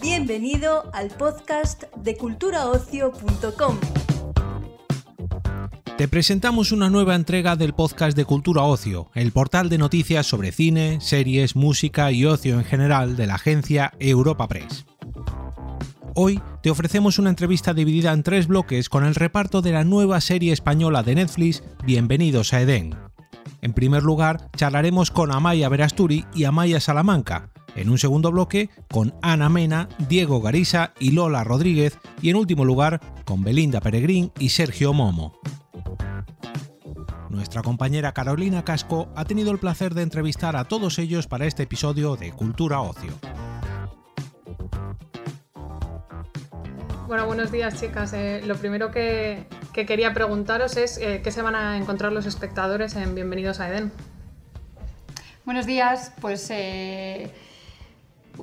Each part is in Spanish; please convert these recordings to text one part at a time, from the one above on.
Bienvenido al podcast de culturaocio.com. Te presentamos una nueva entrega del podcast de Cultura Ocio, el portal de noticias sobre cine, series, música y ocio en general de la agencia Europa Press. Hoy te ofrecemos una entrevista dividida en tres bloques con el reparto de la nueva serie española de Netflix Bienvenidos a Edén. En primer lugar, charlaremos con Amaya Verasturi y Amaya Salamanca. En un segundo bloque, con Ana Mena, Diego Garisa y Lola Rodríguez. Y en último lugar, con Belinda Peregrín y Sergio Momo. Nuestra compañera Carolina Casco ha tenido el placer de entrevistar a todos ellos para este episodio de Cultura Ocio. Bueno, buenos días chicas. Eh, lo primero que, quería preguntaros es eh, qué se van a encontrar los espectadores en Bienvenidos a Eden. Buenos días, pues eh,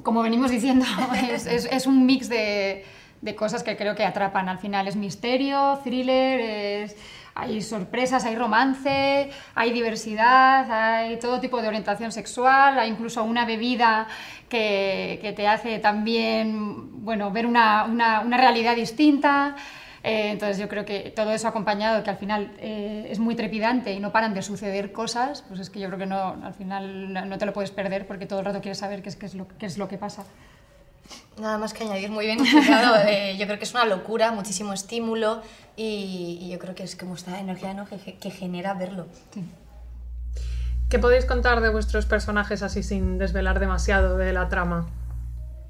como venimos diciendo, es, un mix de, de, cosas que creo que atrapan. Al final es misterio, thriller, es hay sorpresas, hay romance, hay diversidad, hay todo tipo de orientación sexual, hay incluso una bebida que, te hace también bueno, ver una, realidad distinta. Eh, entonces yo creo que todo eso acompañado, que al final eh, es muy trepidante y no paran de suceder cosas, pues es que yo creo que no, al final no te lo puedes perder porque todo el rato quieres saber qué es, qué es, lo, qué es lo que pasa. Nada más que añadir, muy bien explicado. Eh, yo creo que es una locura, muchísimo estímulo y, yo creo que es como esta energía ¿no? que, que, genera verlo. ¿Qué podéis contar de vuestros personajes así sin desvelar demasiado de la trama?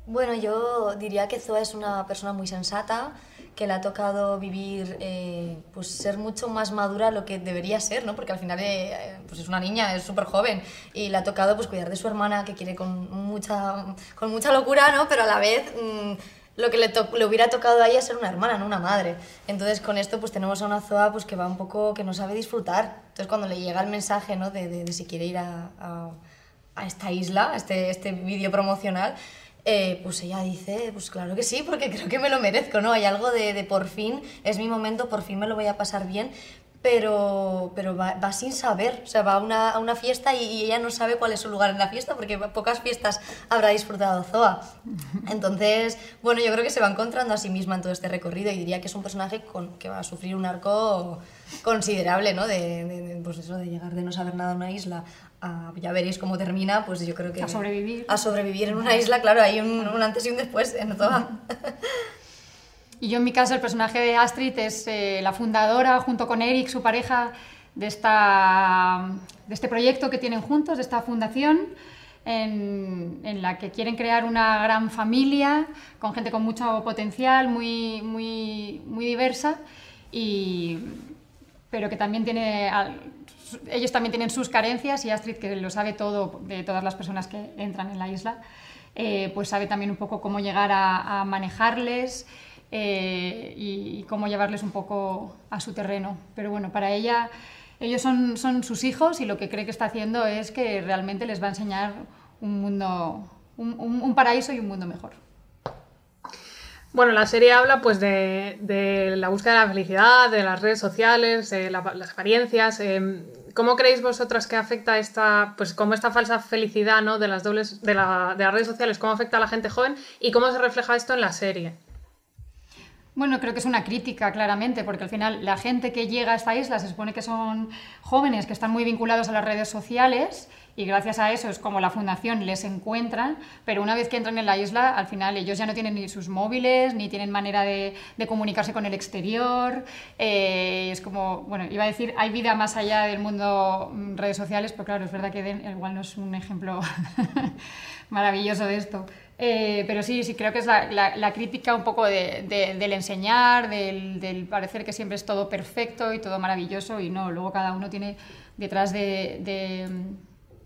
Bueno, yo diría que Zoa es una persona muy sensata, que le ha tocado vivir, eh, pues ser mucho más madura lo que debería ser, ¿no? Porque al final eh, pues es una niña, es súper joven y le ha tocado pues cuidar de su hermana que quiere con mucha, con mucha locura, ¿no? Pero a la vez mm, lo que le, le, hubiera tocado a ella es ser una hermana, no una madre. Entonces con esto pues tenemos a una Zoa pues que va un poco, que no sabe disfrutar. Entonces cuando le llega el mensaje, ¿no? De, si quiere ir a, a, esta isla, este, este vídeo promocional, eh, pues ella dice, pues claro que sí, porque creo que me lo merezco, ¿no? Hay algo de, de por fin, es mi momento, por fin me lo voy a pasar bien, pero, pero va, sin saber, o sea, va a una, a una fiesta y, ella no sabe cuál es su lugar en la fiesta, porque pocas fiestas habrá disfrutado Zoa. Entonces, bueno, yo creo que se va encontrando a sí misma en todo este recorrido y diría que es un personaje con, que va a sufrir un arco considerable, ¿no? De, de, pues eso, de llegar de no saber nada a una isla ya veréis cómo termina, pues yo creo que... A sobrevivir. A sobrevivir en una isla, claro, hay un, un antes y un después en toda. Y yo en mi caso el personaje de Astrid es eh, la fundadora, junto con Eric, su pareja, de, esta, de este proyecto que tienen juntos, de esta fundación. En, en, la que quieren crear una gran familia con gente con mucho potencial, muy, muy, muy diversa, y, pero que también tiene ellos también tienen sus carencias y Astrid, que lo sabe todo de todas las personas que entran en la isla, eh, pues sabe también un poco cómo llegar a, manejarles eh, y, cómo llevarles un poco a su terreno. Pero bueno, para ella, ellos son, son sus hijos y lo que cree que está haciendo es que realmente les va a enseñar un mundo, un paraíso y un mundo mejor. Bueno, la serie habla pues de, la búsqueda de la felicidad, de las redes sociales, de la, las apariencias. Eh, ¿Cómo creéis vosotras que afecta esta, pues cómo esta falsa felicidad ¿no? de, las dobles, de, la, de las redes sociales, cómo afecta a la gente joven y cómo se refleja esto en la serie? Bueno, creo que es una crítica, claramente, porque al final la gente que llega a esta isla se supone que son jóvenes que están muy vinculados a las redes sociales y gracias a eso es como la fundación les encuentra, pero una vez que entran en la isla, al final ellos ya no tienen ni sus móviles, ni tienen manera de, comunicarse con el exterior. Eh, es como, bueno, iba a decir, hay vida más allá del mundo mm, redes sociales, pero claro, es verdad que igual no es un ejemplo maravilloso de esto. Eh, pero sí, sí, creo que es la, crítica un poco de, del enseñar, del, parecer que siempre es todo perfecto y todo maravilloso y no, luego cada uno tiene detrás de,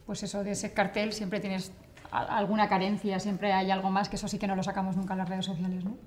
pues eso, de ese cartel siempre tienes alguna carencia, siempre hay algo más que eso sí que no lo sacamos nunca en las redes sociales, ¿no?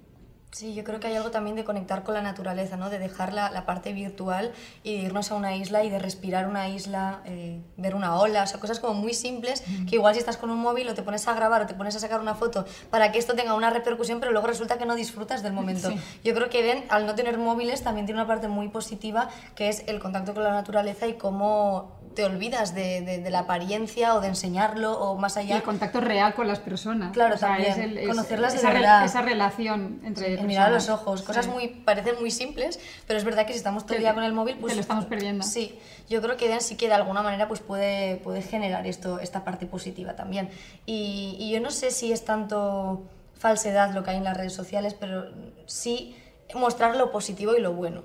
Sí, yo creo que hay algo también de conectar con la naturaleza, ¿no? De dejar la, la parte virtual y de irnos a una isla y de respirar una isla, eh, ver una ola, o sea, cosas como muy simples que igual si estás con un móvil o te pones a grabar o te pones a sacar una foto para que esto tenga una repercusión, pero luego resulta que no disfrutas del momento. Sí. Yo creo que Eden, al no tener móviles, también tiene una parte muy positiva que es el contacto con la naturaleza y cómo te olvidas de, de- de la apariencia o de enseñarlo o más Y allá. el contacto real con las personas. Claro, O sea, también. es el- es- Conocerlas de esa, re- verdad. esa relación entre El mirar a los ojos, cosas Sí. muy parecen muy simples, pero es verdad que si estamos todo el día con el móvil, pues te lo estamos perdiendo. Sí, yo creo que Eden sí que de alguna manera pues puede, puede generar esto, esta parte positiva también. Y, y yo no sé si es tanto falsedad lo que hay en las redes sociales, pero sí mostrar lo positivo y lo bueno.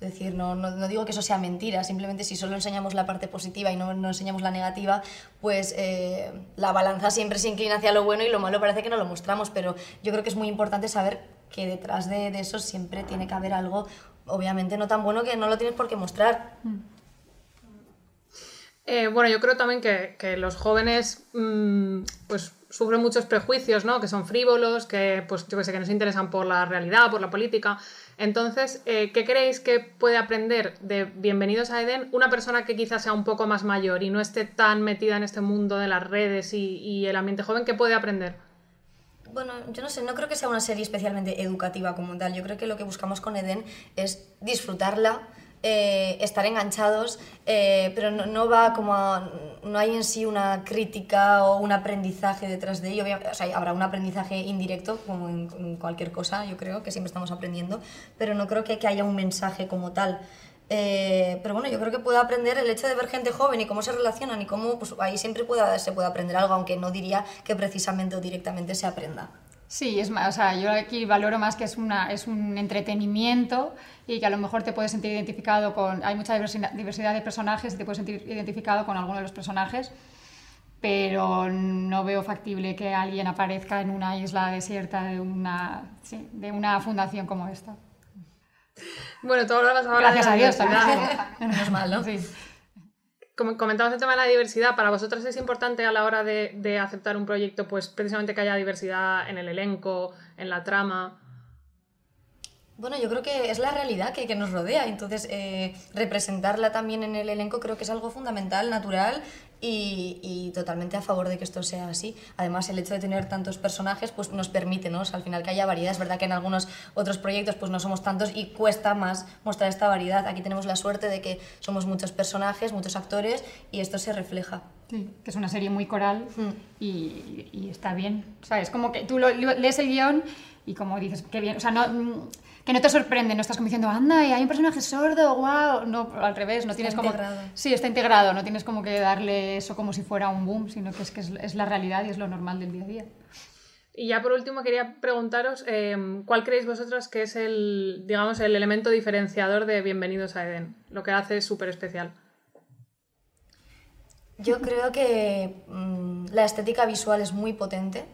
Es decir, no, no, digo que eso sea mentira, simplemente si solo enseñamos la parte positiva y no, no enseñamos la negativa, pues eh, la balanza siempre se inclina hacia lo bueno y lo malo parece que no lo mostramos, pero yo creo que es muy importante saber que detrás de, de eso siempre tiene que haber algo, obviamente no tan bueno que no lo tienes por qué mostrar. Eh, bueno, yo creo también que, los jóvenes mm, pues sufren muchos prejuicios, ¿no? Que son frívolos, que pues que sé, que no se interesan por la realidad, por la política. Entonces, eh, ¿qué creéis que puede aprender de Bienvenidos a Eden una persona que quizás sea un poco más mayor y no esté tan metida en este mundo de las redes y, y el ambiente joven? ¿Qué puede aprender? Bueno, yo no sé, no creo que sea una serie especialmente educativa como tal. Yo creo que lo que buscamos con Eden es disfrutarla, eh, estar enganchados, eh, pero no, no va como a- no hay en sí una crítica o un aprendizaje detrás de ello. O sea, habrá un aprendizaje indirecto, como en, en cualquier cosa, yo creo que siempre estamos aprendiendo, pero no creo que, que haya un mensaje como tal. Eh, pero bueno, yo creo que puedo aprender el hecho de ver gente joven y cómo se relacionan y cómo pues, ahí siempre se puede aprender algo, aunque no diría que precisamente o directamente se aprenda. Sí, es más, o sea, yo aquí valoro más que es, una, es un entretenimiento y que a lo mejor te puedes sentir identificado con... Hay mucha diversidad, de personajes y te puedes sentir identificado con alguno de los personajes, pero no veo factible que alguien aparezca en una isla desierta de una, sí, de una fundación como esta. Bueno, tú ahora vas a hablar Gracias de a Dios también. Menos mal, ¿no? Sí. Como comentabas el tema de la diversidad, ¿para vosotras es importante a la hora de, aceptar un proyecto, pues precisamente que haya diversidad en el elenco, en la trama? Bueno, yo creo que es la realidad que, que nos rodea, entonces eh, representarla también en el elenco creo que es algo fundamental, natural y, y totalmente a favor de que esto sea así. Además, el hecho de tener tantos personajes pues nos permite, ¿no? O sea, al final que haya variedad. Es verdad que en algunos otros proyectos pues no somos tantos y cuesta más mostrar esta variedad. Aquí tenemos la suerte de que somos muchos personajes, muchos actores y esto se refleja. Sí, que es una serie muy coral Mm. y, y está bien. O sea, es como que tú lo- lees el guion y como dices, qué bien. O sea, no, que no te sorprende, no estás como diciendo, anda, y hay un personaje sordo, wow. No, al revés, no Está tienes como. integrado. Sí, está integrado, no tienes como que darle eso como si fuera un boom, sino que es que es, es la realidad y es lo normal del día a día. Y ya por último quería preguntaros eh, cuál creéis vosotros que es el, digamos, el elemento diferenciador de Bienvenidos a Eden, lo que hace súper especial. Yo creo que mm, la estética visual es muy potente.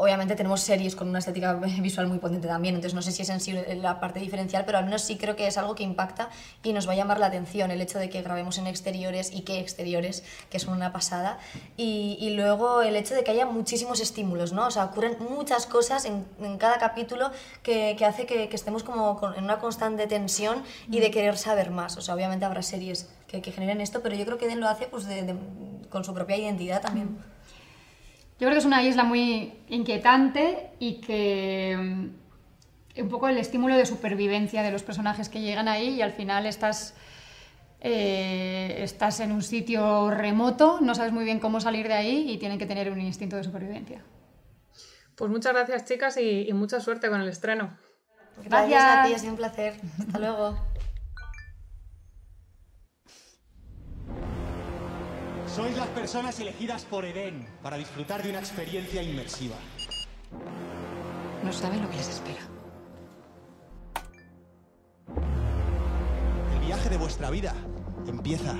Obviamente tenemos series con una estética visual muy potente también, entonces no sé si es en sí la parte diferencial, pero al menos sí creo que es algo que impacta y nos va a llamar la atención el hecho de que grabemos en exteriores y qué exteriores, que son una pasada. Y, y luego el hecho de que haya muchísimos estímulos, ¿no? O sea, ocurren muchas cosas en, en cada capítulo que, que hace que, que estemos como con- en una constante tensión y de querer saber más. O sea, obviamente habrá series que, que generen esto, pero yo creo que Den lo hace pues, de- de- con su propia identidad también. Yo creo que es una isla muy inquietante y que mm, un poco el estímulo de supervivencia de los personajes que llegan ahí y al final estás, eh, estás en un sitio remoto, no sabes muy bien cómo salir de ahí y tienen que tener un instinto de supervivencia. Pues muchas gracias chicas y, y mucha suerte con el estreno. Gracias a Gracias. ti, ha sido un placer. Hasta luego. Sois las personas elegidas por Eden para disfrutar de una experiencia inmersiva. No saben lo que les espera. El viaje de vuestra vida empieza.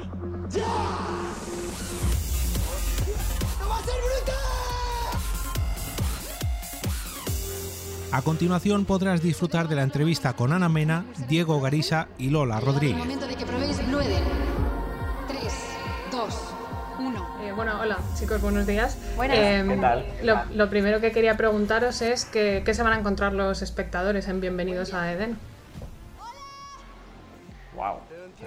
A continuación podrás disfrutar de la entrevista con Ana Mena, Diego Garisa y Lola El Rodríguez. momento de que probéis Blue Eden. Eh, bueno, hola chicos, buenos días. Buenas. Eh, ¿Qué tal? Lo, lo primero que quería preguntaros es que, qué se van a encontrar los espectadores en Bienvenidos a Eden. Wow.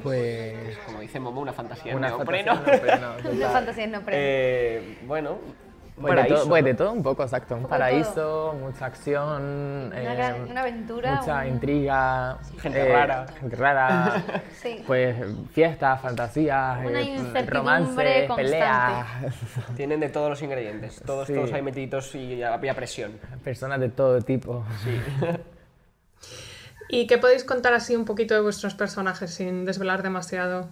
Pues Como dice Momo, una fantasía en una neopreno. fantasía neopreno. De fantasía no prende. Eh, bueno, Pues de, todo, pues ¿no? de todo un poco, exacto. Un paraíso, mucha acción, Una eh, gran- una aventura, mucha un- intriga, Gente rara. gente rara, Sí. pues fiestas, fantasías, eh, romances, peleas, Tienen de todos los ingredientes, todos, Sí. todos ahí metiditos y había presión. personas de todo tipo. ¿Y qué podéis contar así un poquito de vuestros personajes sin desvelar demasiado?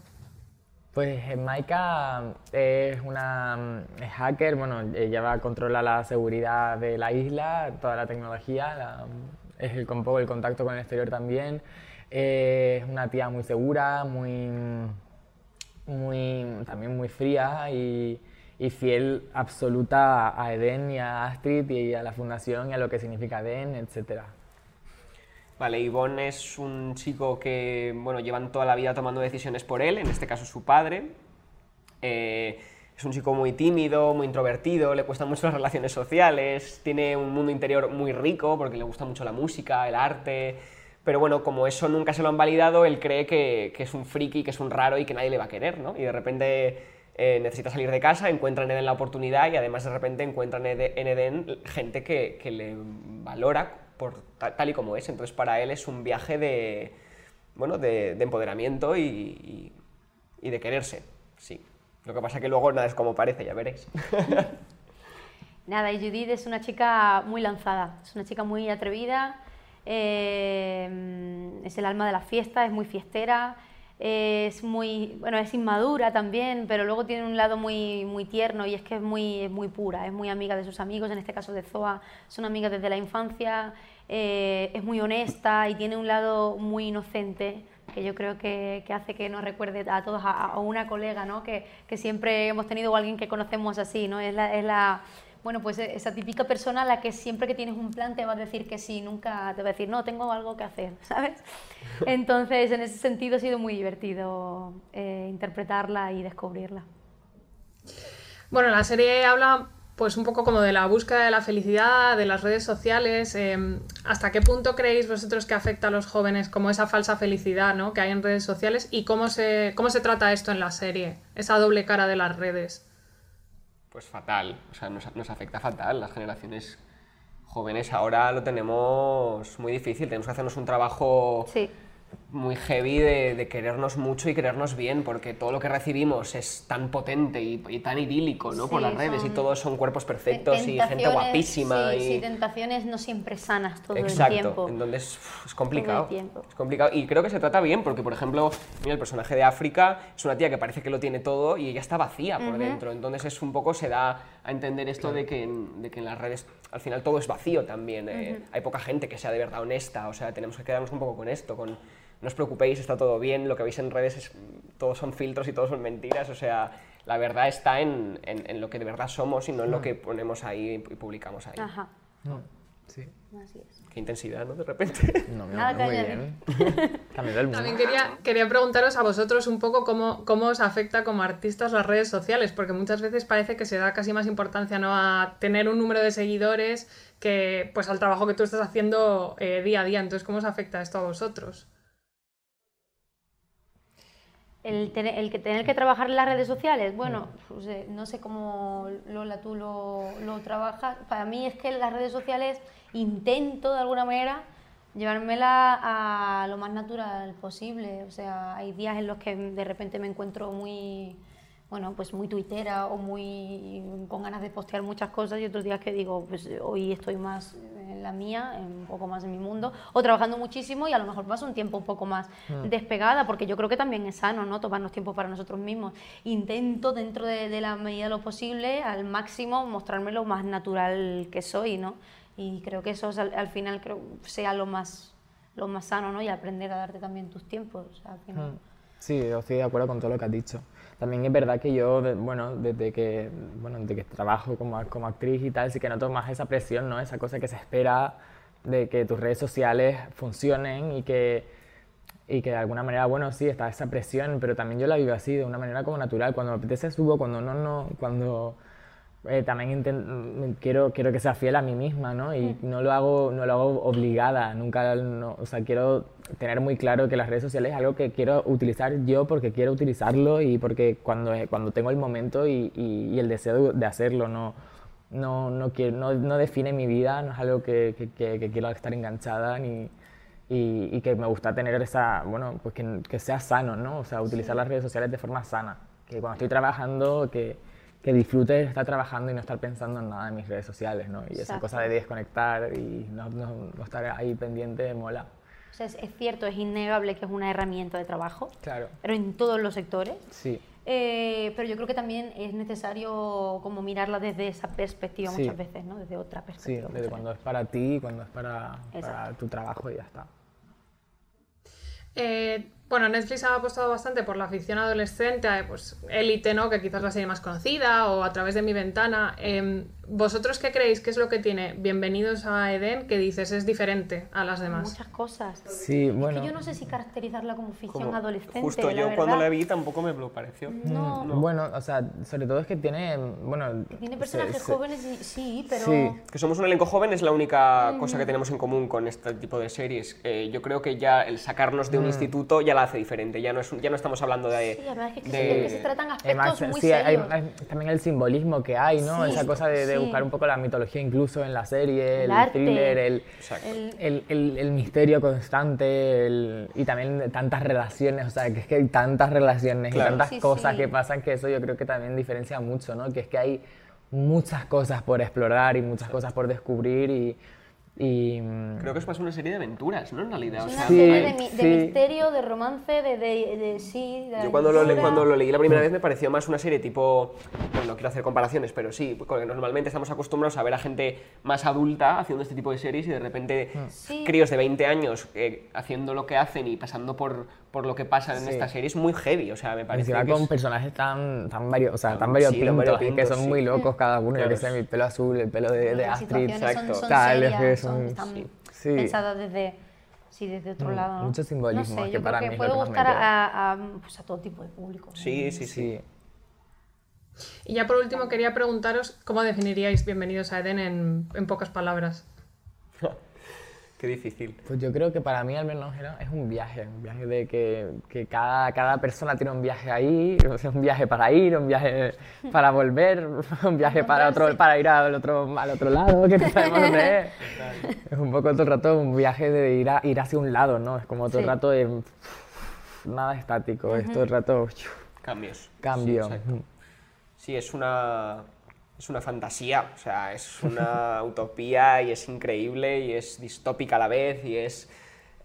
Pues eh, Maika es una mm, hacker, bueno, ella va a controlar la seguridad de la isla, toda la tecnología, la- es el, un poco el contacto con el exterior también. Eh, es una tía muy segura, muy, muy también muy fría y, y fiel absoluta a Eden y a Astrid y a la fundación y a lo que significa Eden, etcétera. Vale, Ivonne es un chico que, bueno, llevan toda la vida tomando decisiones por él, en este caso su padre. Eh, es un chico muy tímido, muy introvertido, le cuestan mucho las relaciones sociales, tiene un mundo interior muy rico porque le gusta mucho la música, el arte, pero bueno, como eso nunca se lo han validado, él cree que, es un friki, que es un raro y que nadie le va a querer, ¿no? Y de repente eh, necesita salir de casa, encuentra en Eden la oportunidad y además de repente encuentra en Eden, en Eden gente que le valora por ta- tal y como es. Entonces para él es un viaje de, bueno, de, de empoderamiento y, y- y de quererse, sí. Lo que pasa que luego nada es como parece, ya veréis. Nada, y Judith es una chica muy lanzada, es una chica muy atrevida, eh, es el alma de la fiesta, es muy fiestera, es muy, bueno, es inmadura también, pero luego tiene un lado muy, muy tierno y es que es muy, es muy pura, es muy amiga de sus amigos, en este caso de Zoa, son amigas desde la infancia, eh, es muy honesta y tiene un lado muy inocente que yo creo que, que hace que nos recuerde a todos a, a una colega, ¿no? Que, que siempre hemos tenido o alguien que conocemos así, ¿no? Es la, es la, bueno, pues esa típica persona a la que siempre que tienes un plan te va a decir que sí, nunca te va a decir, no, tengo algo que hacer, ¿sabes? Entonces, en ese sentido ha sido muy divertido eh, interpretarla y descubrirla. Bueno, la serie habla pues un poco como de la búsqueda de la felicidad, de las redes sociales. eh, ¿Hasta qué punto creéis vosotros que afecta a los jóvenes como esa falsa felicidad ¿no? que hay en redes sociales y cómo se, cómo se trata esto en la serie? Esa doble cara de las redes. Pues fatal, o sea, nos, nos afecta fatal. Las generaciones jóvenes ahora lo tenemos muy difícil, tenemos que hacernos un trabajo Sí. Muy heavy de, de querernos mucho y querernos bien, porque todo lo que recibimos es tan potente y, y tan idílico, ¿no? Por Sí, las redes y todos son cuerpos perfectos y gente guapísima. Sí, y... sí, tentaciones no siempre sanas todo Exacto, el tiempo. entonces es complicado. tiempo. Es complicado y creo que se trata bien porque, por ejemplo, mira, el personaje de África es una tía que parece que lo tiene todo y ella está vacía por dentro. Entonces es un poco, se da a entender esto de, que en, de que en las redes al final todo es vacío también. eh, Hay poca gente que sea de verdad honesta, o sea, tenemos que quedarnos un poco con esto, con no os preocupéis, está todo bien, lo que veis en redes es, todos son filtros y todos son mentiras, o sea, la verdad está en, en- en lo que de verdad somos y no en lo que ponemos ahí y publicamos ahí. Ajá, Sí. así es. Qué intensidad, ¿no? De repente. No, no, Nada no, muy bien. Cambió el mundo. También quería, quería preguntaros a vosotros un poco cómo, cómo os afecta como artistas las redes sociales, porque muchas veces parece que se da casi más importancia ¿no? a tener un número de seguidores que pues al trabajo que tú estás haciendo eh, día a día. Entonces, ¿cómo os afecta esto a vosotros? El, tener, el que tener que trabajar en las redes sociales, bueno, pues, eh, no sé cómo Lola tú lo, lo trabajas. Para mí es que las redes sociales intento de alguna manera llevármela a lo más natural posible. O sea, hay días en los que de repente me encuentro muy, bueno, pues muy tuitera o muy con ganas de postear muchas cosas y otros días que digo, pues hoy estoy más en la mía, un poco más en mi mundo, o trabajando muchísimo y a lo mejor paso un tiempo un poco más despegada, porque yo creo que también es sano, ¿no? Tomarnos tiempo para nosotros mismos. Intento dentro de, de la medida de lo posible, al máximo, mostrarme lo más natural que soy, ¿no? Y creo que eso es al, al final creo sea lo más lo más sano, ¿no? Y aprender a darte también tus tiempos. o sea, al final. Sí, yo estoy de acuerdo con todo lo que has dicho. También es verdad que yo, bueno, desde que, bueno, desde que trabajo como, como actriz y tal, sí que noto más esa presión, ¿no? Esa cosa que se espera de que tus redes sociales funcionen y que, y que de alguna manera, bueno, sí, está esa presión, pero también yo la vivo así, de una manera como natural. Cuando me apetece subo, cuando no, no, cuando eh, también mm, quiero, quiero que sea fiel a mí misma, ¿no? Y no lo hago, no lo hago obligada, nunca, no, o sea, quiero tener muy claro que las redes sociales es algo que quiero utilizar yo porque quiero utilizarlo y porque cuando, cuando tengo el momento y, y, el deseo de hacerlo, no, no, no, quiero, no, no, define mi vida, no es algo que, que, que, quiero estar enganchada ni, y, y, que me gusta tener esa, bueno, pues que, que sea sano, ¿no? O sea, utilizar las redes sociales de forma sana, que cuando estoy trabajando, que que disfrute estar trabajando y no estar pensando en nada en mis redes sociales, ¿no? Y esa cosa de desconectar y no, no, estar ahí pendiente mola. O sea, es, cierto, es innegable que es una herramienta de trabajo, claro. pero en todos los sectores. Sí. Eh, pero yo creo que también es necesario como mirarla desde esa perspectiva muchas veces, ¿no? Desde otra perspectiva. Sí, desde cuando es para ti, cuando es para, para tu trabajo y ya está. Eh, bueno, Netflix ha apostado bastante por la ficción adolescente, eh, pues Élite, ¿no? Que quizás la serie más conocida, o a través de mi ventana. Em, ¿Vosotros qué creéis que es lo que tiene Bienvenidos a Eden que dices es diferente a las demás? Muchas cosas. Sí, bueno. Es que yo no sé si caracterizarla como ficción adolescente. Justo yo cuando la vi tampoco me lo pareció. No. Bueno, o sea, sobre todo es que tiene. Bueno, tiene personajes jóvenes, sí, pero. Sí. Que somos un elenco joven es la única cosa que tenemos en común con este tipo de series. Eh, yo creo que ya el sacarnos de un mm. instituto ya la hace diferente. Ya no, es, ya no estamos hablando de. Sí, además es que, de... se tratan aspectos muy sí, Hay, también el simbolismo que hay, ¿no? Esa cosa de buscar un poco la mitología incluso en la serie, el, thriller, el, el, el, misterio constante y también tantas relaciones, o sea, que es que hay tantas relaciones y tantas cosas que pasan que eso yo creo que también diferencia mucho, ¿no? Que es que hay muchas cosas por explorar y muchas cosas por descubrir y y, Creo que es más una serie de aventuras, ¿no? En realidad. Es una serie de, misterio, de romance, de, de, sí. Yo cuando lo, cuando lo leí la primera vez me pareció más una serie tipo. Bueno, no quiero hacer comparaciones, pero sí, porque normalmente estamos acostumbrados a ver a gente más adulta haciendo este tipo de series y de repente críos de 20 años eh, haciendo lo que hacen y pasando por, por lo que pasa en esta serie es muy heavy, o sea, me parece. que con personajes tan, tan, varios, o sea, tan variopintos, que son muy locos cada uno, yo que sé, mi pelo azul, el pelo de, de Astrid, exacto. Son, tal, son, están pensadas desde, sí, desde otro mm, lado. Mucho simbolismo, no sé, que yo para creo que puede gustar a, a, pues a, todo tipo de público. Sí, sí, sí, Y ya por último quería preguntaros cómo definiríais Bienvenidos a Eden en, en pocas palabras. Qué difícil. Pues yo creo que para mí al menos es un viaje, un viaje de que, que cada, cada, persona tiene un viaje ahí, o sea, un viaje para ir, un viaje para volver, un viaje para, otro, para ir al otro, al otro lado, que no sabemos dónde es. Es un poco todo el rato un viaje de ir, a, ir hacia un lado, ¿no? Es como todo el rato de, nada estático, es todo el rato... Cambios. Cambio. sí, es una es una fantasía, o sea, es una utopía y es increíble y es distópica a la vez y es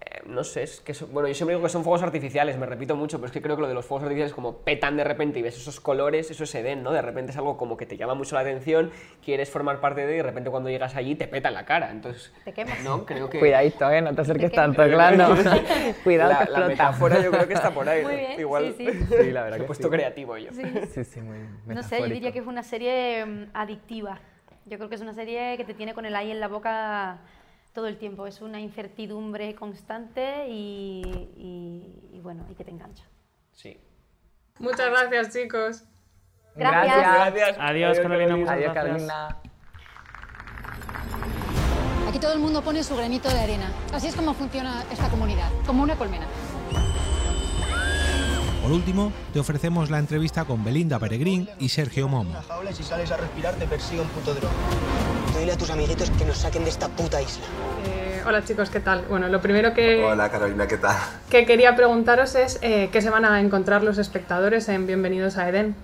eh, no sé, es que bueno, yo siempre digo que son fuegos artificiales, me repito mucho, pero es que creo que lo de los fuegos artificiales como petan de repente y ves esos colores, eso es Edén, ¿no? De repente es algo como que te llama mucho la atención, quieres formar parte de y de repente cuando llegas allí te peta en la cara, entonces... Te quemas. No, creo que... Cuidadito, ¿eh? No te acerques tanto, claro. Cuidado la, que la metáfora yo creo que está por ahí. Muy bien, Igual, sí, sí. sí, la verdad He puesto creativo yo. Sí, sí, sí muy No sé, yo diría que es una serie mm, adictiva. Yo creo que es una serie que te tiene con el ahí en la boca todo el tiempo. Es una incertidumbre constante y, bueno, y que te engancha. Sí. Muchas gracias, chicos. Gracias. Gracias. Adiós, Carolina. Adiós, Carolina. Aquí todo el mundo pone su granito de arena. Así es como funciona esta comunidad, como una colmena. Por último, te ofrecemos la entrevista con Belinda Peregrín y Sergio Momo. y si sales a respirar te persigue un puto dron. Dile a tus amiguitos que nos saquen de esta puta isla. Eh, hola chicos, ¿qué tal? Bueno, lo primero que... Hola Carolina, ¿qué tal? Que quería preguntaros es eh, qué se van a encontrar los espectadores en Bienvenidos a Eden.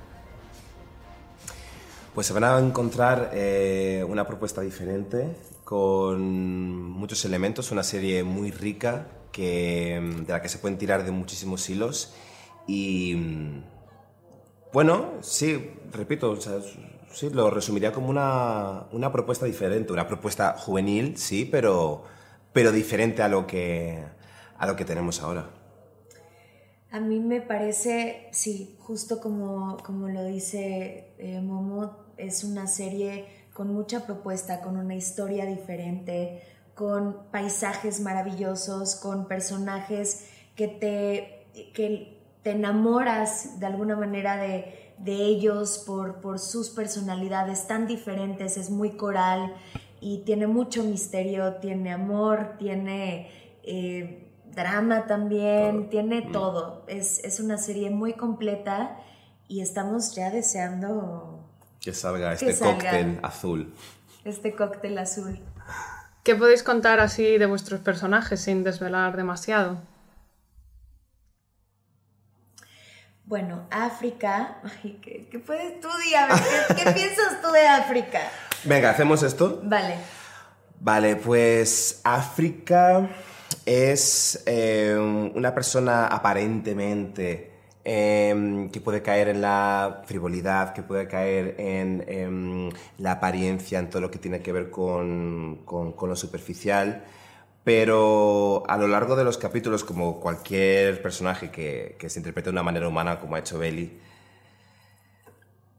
Pues se van a encontrar eh, una propuesta diferente, con muchos elementos, una serie muy rica que, de la que se pueden tirar de muchísimos hilos y bueno, sí, repito, sí, lo resumiría como una, una, propuesta diferente, una propuesta juvenil, sí, pero, pero diferente a lo, que, a lo que tenemos ahora. A mí me parece, sí, justo como, como lo dice eh, Momo, es una serie con mucha propuesta, con una historia diferente, con paisajes maravillosos, con personajes que te, que te enamoras de alguna manera de, de ellos por, por sus personalidades tan diferentes, es muy coral y tiene mucho misterio, tiene amor, tiene eh, drama también, tiene Mm. todo. Es, es una serie muy completa y estamos ya deseando Que salga Que este salga. cóctel azul. este cóctel azul. ¿Qué podéis contar así de vuestros personajes sin desvelar demasiado? Bueno, África. Ay, ¿qué, qué puedes tú, dígame? ¿Qué, qué piensas tú de África? Venga, ¿hacemos esto? Vale. Vale, pues África es eh, una persona aparentemente eh, que puede caer en la frivolidad, que puede caer en em, la apariencia, en todo lo que tiene que ver con, con- con lo superficial, pero a lo largo de los capítulos, como cualquier personaje que, que se interprete de una manera humana, como ha hecho Belly,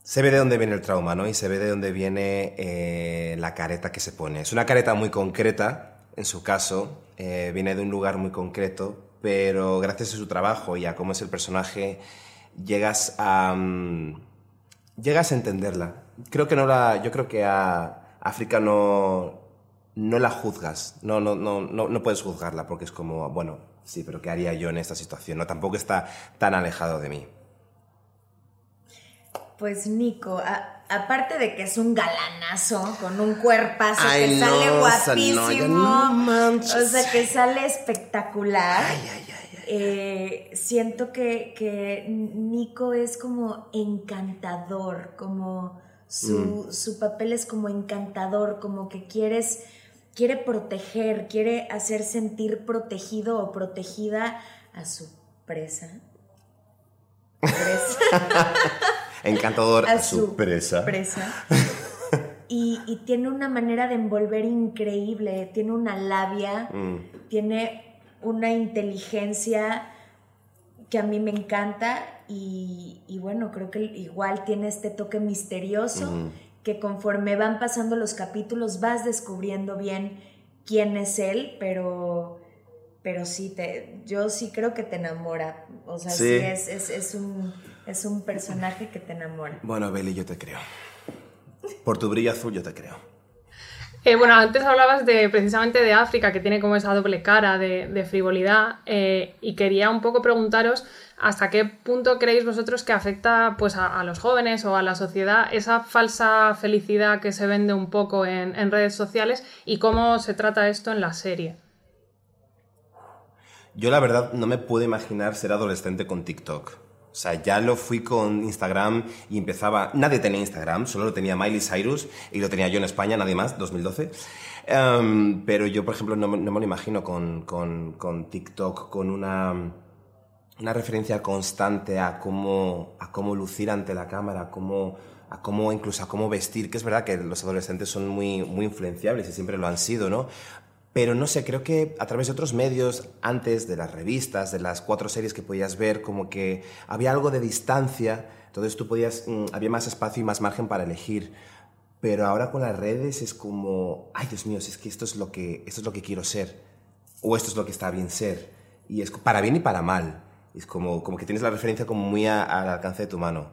se ve de dónde viene el trauma, ¿no? Y se ve de dónde viene eh, la careta que se pone. Es una careta muy concreta, en su caso, eh, viene de un lugar muy concreto, pero gracias a su trabajo y a cómo es el personaje, llegas a, mm, llegas a entenderla. Creo que no la, yo creo que a África no, no la juzgas, no, no, no, no, no puedes juzgarla porque es como, bueno, sí, pero ¿qué haría yo en esta situación? No, tampoco está tan alejado de mí. Pues Nico, aparte de que es un galanazo con un cuerpazo Ay, que no, sale guapísimo, no o sea que sale espectacular. Eh, siento que, que Nico es como encantador, como su, Mm. su papel es como encantador, como que quieres, quiere proteger, quiere hacer sentir protegido o protegida a su presa. Presa. Encantador A a su su presa. presa. Y, y tiene una manera de envolver increíble, tiene una labia, Mm. tiene una inteligencia que a mí me encanta y, y bueno, creo que igual tiene este toque misterioso Ujú. Que conforme van pasando los capítulos vas descubriendo bien quién es él, pero, pero sí, te, yo sí creo que te enamora. O sea, sí, Sí. es, es, es un, es un personaje que te enamora. Bueno, Beli, yo te creo. Por tu brillo azul, yo te creo. Eh, bueno, antes hablabas de precisamente de África, que tiene como esa doble cara de, frivolidad, eh, y quería un poco preguntaros hasta qué punto creéis vosotros que afecta pues, a, a los jóvenes o a la sociedad esa falsa felicidad que se vende un poco en, en redes sociales y cómo se trata esto en la serie. Yo la verdad no me puedo imaginar ser adolescente con TikTok. O sea, ya lo fui con Instagram y empezaba... Nadie tenía Instagram, solo lo tenía Miley Cyrus y lo tenía yo en España, nadie más, 2012. Em, pero yo, por ejemplo, no, me- lo imagino con, con- con TikTok, con una, una referencia constante a cómo, a cómo lucir ante la cámara, a cómo, a cómo incluso a cómo vestir, que es verdad que los adolescentes son muy, muy influenciables y siempre lo han sido, ¿no? Pero no sé, creo que a través de otros medios, antes de las revistas, de las cuatro series que podías ver, como que había algo de distancia, entonces tú podías, mm, había más espacio y más margen para elegir. Pero ahora con las redes es como, ay Dios mío, es que esto es lo que, esto es lo que quiero ser, o esto es lo que está bien ser. Y es para bien y para mal. Es como, como que tienes la referencia como muy a- al alcance de tu mano.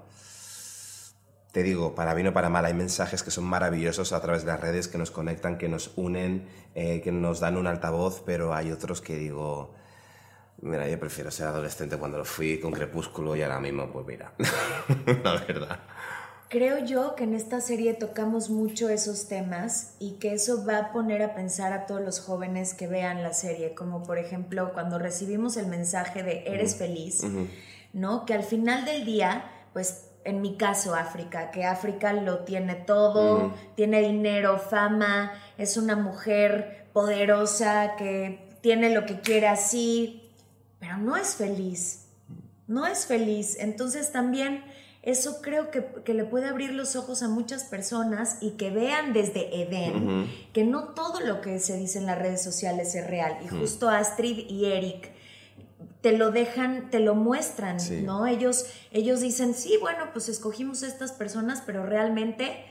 Te digo, para bien o para mal, hay mensajes que son maravillosos a través de las redes que nos conectan, que nos unen, eh, que nos dan un altavoz, pero hay otros que digo, mira, yo prefiero ser adolescente cuando lo fui con Crepúsculo y ahora mismo, pues mira, la verdad. Creo yo que en esta serie tocamos mucho esos temas y que eso va a poner a pensar a todos los jóvenes que vean la serie, como por ejemplo cuando recibimos el mensaje de eres feliz. ¿no? Que al final del día, pues en mi caso África, que África lo tiene todo, tiene dinero, fama, es una mujer poderosa que tiene lo que quiere así, pero no es feliz, no es feliz. Entonces también eso creo que, que le puede abrir los ojos a muchas personas y que vean desde Edén que no todo lo que se dice en las redes sociales es real. Y justo Astrid y Eric te lo dejan, te lo muestran, Sí. ¿no? Ellos, ellos dicen, sí, bueno, pues escogimos estas personas, pero realmente,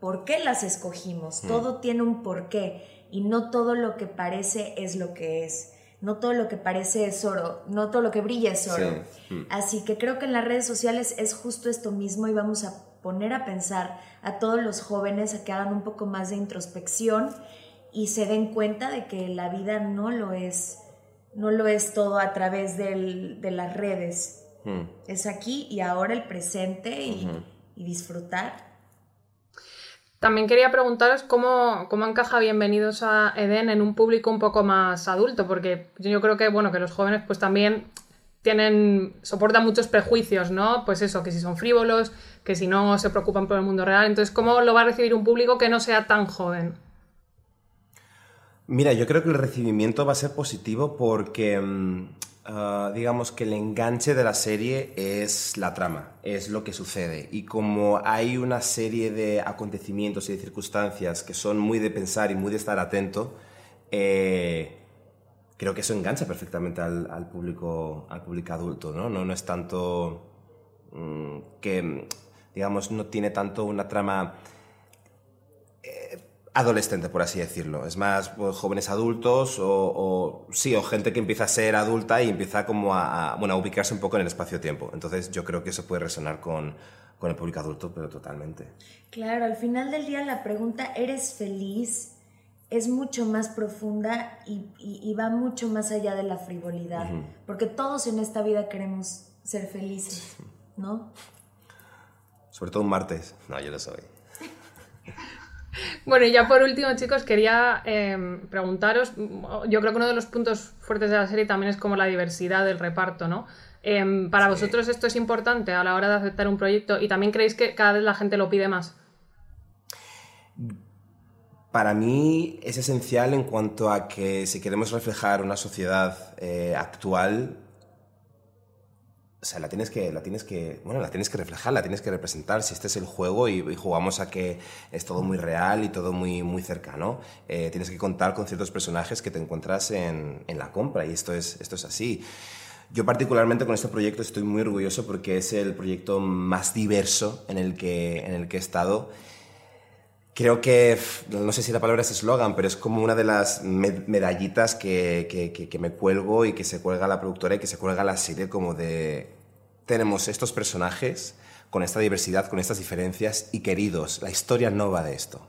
¿por qué las escogimos? Mm. Todo tiene un porqué y no todo lo que parece es lo que es. no todo lo que parece es oro, no todo lo que brilla es oro. Sí. Mm. Así que creo que en las redes sociales es justo esto mismo y vamos a poner a pensar a todos los jóvenes a que hagan un poco más de introspección y se den cuenta de que la vida no lo es, no lo es todo a través del- de las redes. Mm. Es aquí y ahora el presente y, y disfrutar. También quería preguntaros cómo, cómo encaja Bienvenidos a Eden en un público un poco más adulto, porque yo creo que, bueno, que los jóvenes pues también tienen, soportan muchos prejuicios, ¿no? Pues eso, que si son frívolos, que si no se preocupan por el mundo real. Entonces, ¿cómo lo va a recibir un público que no sea tan joven? Mira, yo creo que el recibimiento va a ser positivo porque, mm, ah, digamos que el enganche de la serie es la trama, es lo que sucede. Y como hay una serie de acontecimientos y de circunstancias que son muy de pensar y muy de estar atento, eh, creo que eso engancha perfectamente al, público, al público adulto, ¿no? No, es tanto mm, que, digamos, no tiene tanto una trama adolescente, por así decirlo. Es más, pues, jóvenes adultos o, o- sí, o gente que empieza a ser adulta y empieza como a, a, bueno, a ubicarse un poco en el espacio-tiempo. Entonces yo creo que eso puede resonar con, con el público adulto, pero totalmente. Claro, al final del día la pregunta ¿eres feliz? es mucho más profunda y, y- y va mucho más allá de la frivolidad. Porque todos en esta vida queremos ser felices, ¿no? Sobre todo un martes. No, yo lo soy. Bueno, y ya por último, chicos, quería eh, preguntaros, yo creo que uno de los puntos fuertes de la serie también es como la diversidad del reparto, ¿no? Eh, para vosotros esto es importante a la hora de aceptar un proyecto y también creéis que cada vez la gente lo pide más. Para mí es esencial en cuanto a que si queremos reflejar una sociedad eh, actual, o sea, la tienes que, la tienes que, bueno, la tienes que reflejar, la tienes que representar. Si este es el juego y, jugamos a que es todo muy real y todo muy, muy cercano, eh, tienes que contar con ciertos personajes que te encuentras en, en la compra y esto es, esto es así. Yo particularmente con este proyecto estoy muy orgulloso porque es el proyecto más diverso en el que, en el que he estado. Creo que, no sé si la palabra es eslogan, pero es como una de las me- medallitas que, que- que- que me cuelgo y que se cuelga la productora y que se cuelga la serie como de... Tenemos estos personajes con esta diversidad, con estas diferencias y queridos, la historia no va de esto.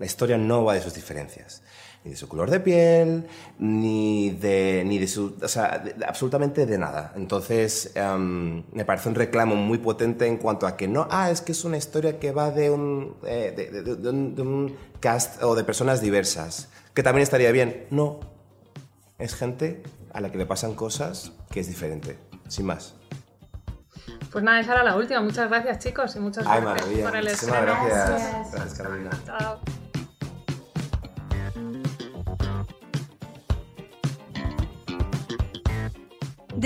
La historia no va de sus diferencias, ni de su color de piel, ni de, ni de su... O sea, de- de- absolutamente de nada. Entonces, em, me parece un reclamo muy potente en cuanto a que no, ah, es que es una historia que va de un, eh, de, de- de- de un, de un cast o de personas diversas, que también estaría bien. No, es gente a la que le pasan cosas que es diferente, sin más. Pues nada, esa era la última. Muchas gracias, chicos, y muchas Ay, gracias por el estreno. gracias. Gracias, Carolina. Chao.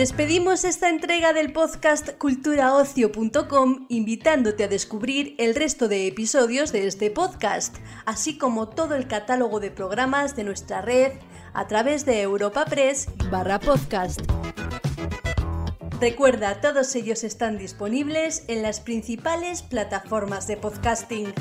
Despedimos esta entrega del podcast culturaocio.com invitándote a descubrir el resto de episodios de este podcast, así como todo el catálogo de programas de nuestra red a través de Europa Press barra podcast. Recuerda, todos ellos están disponibles en las principales plataformas de podcasting.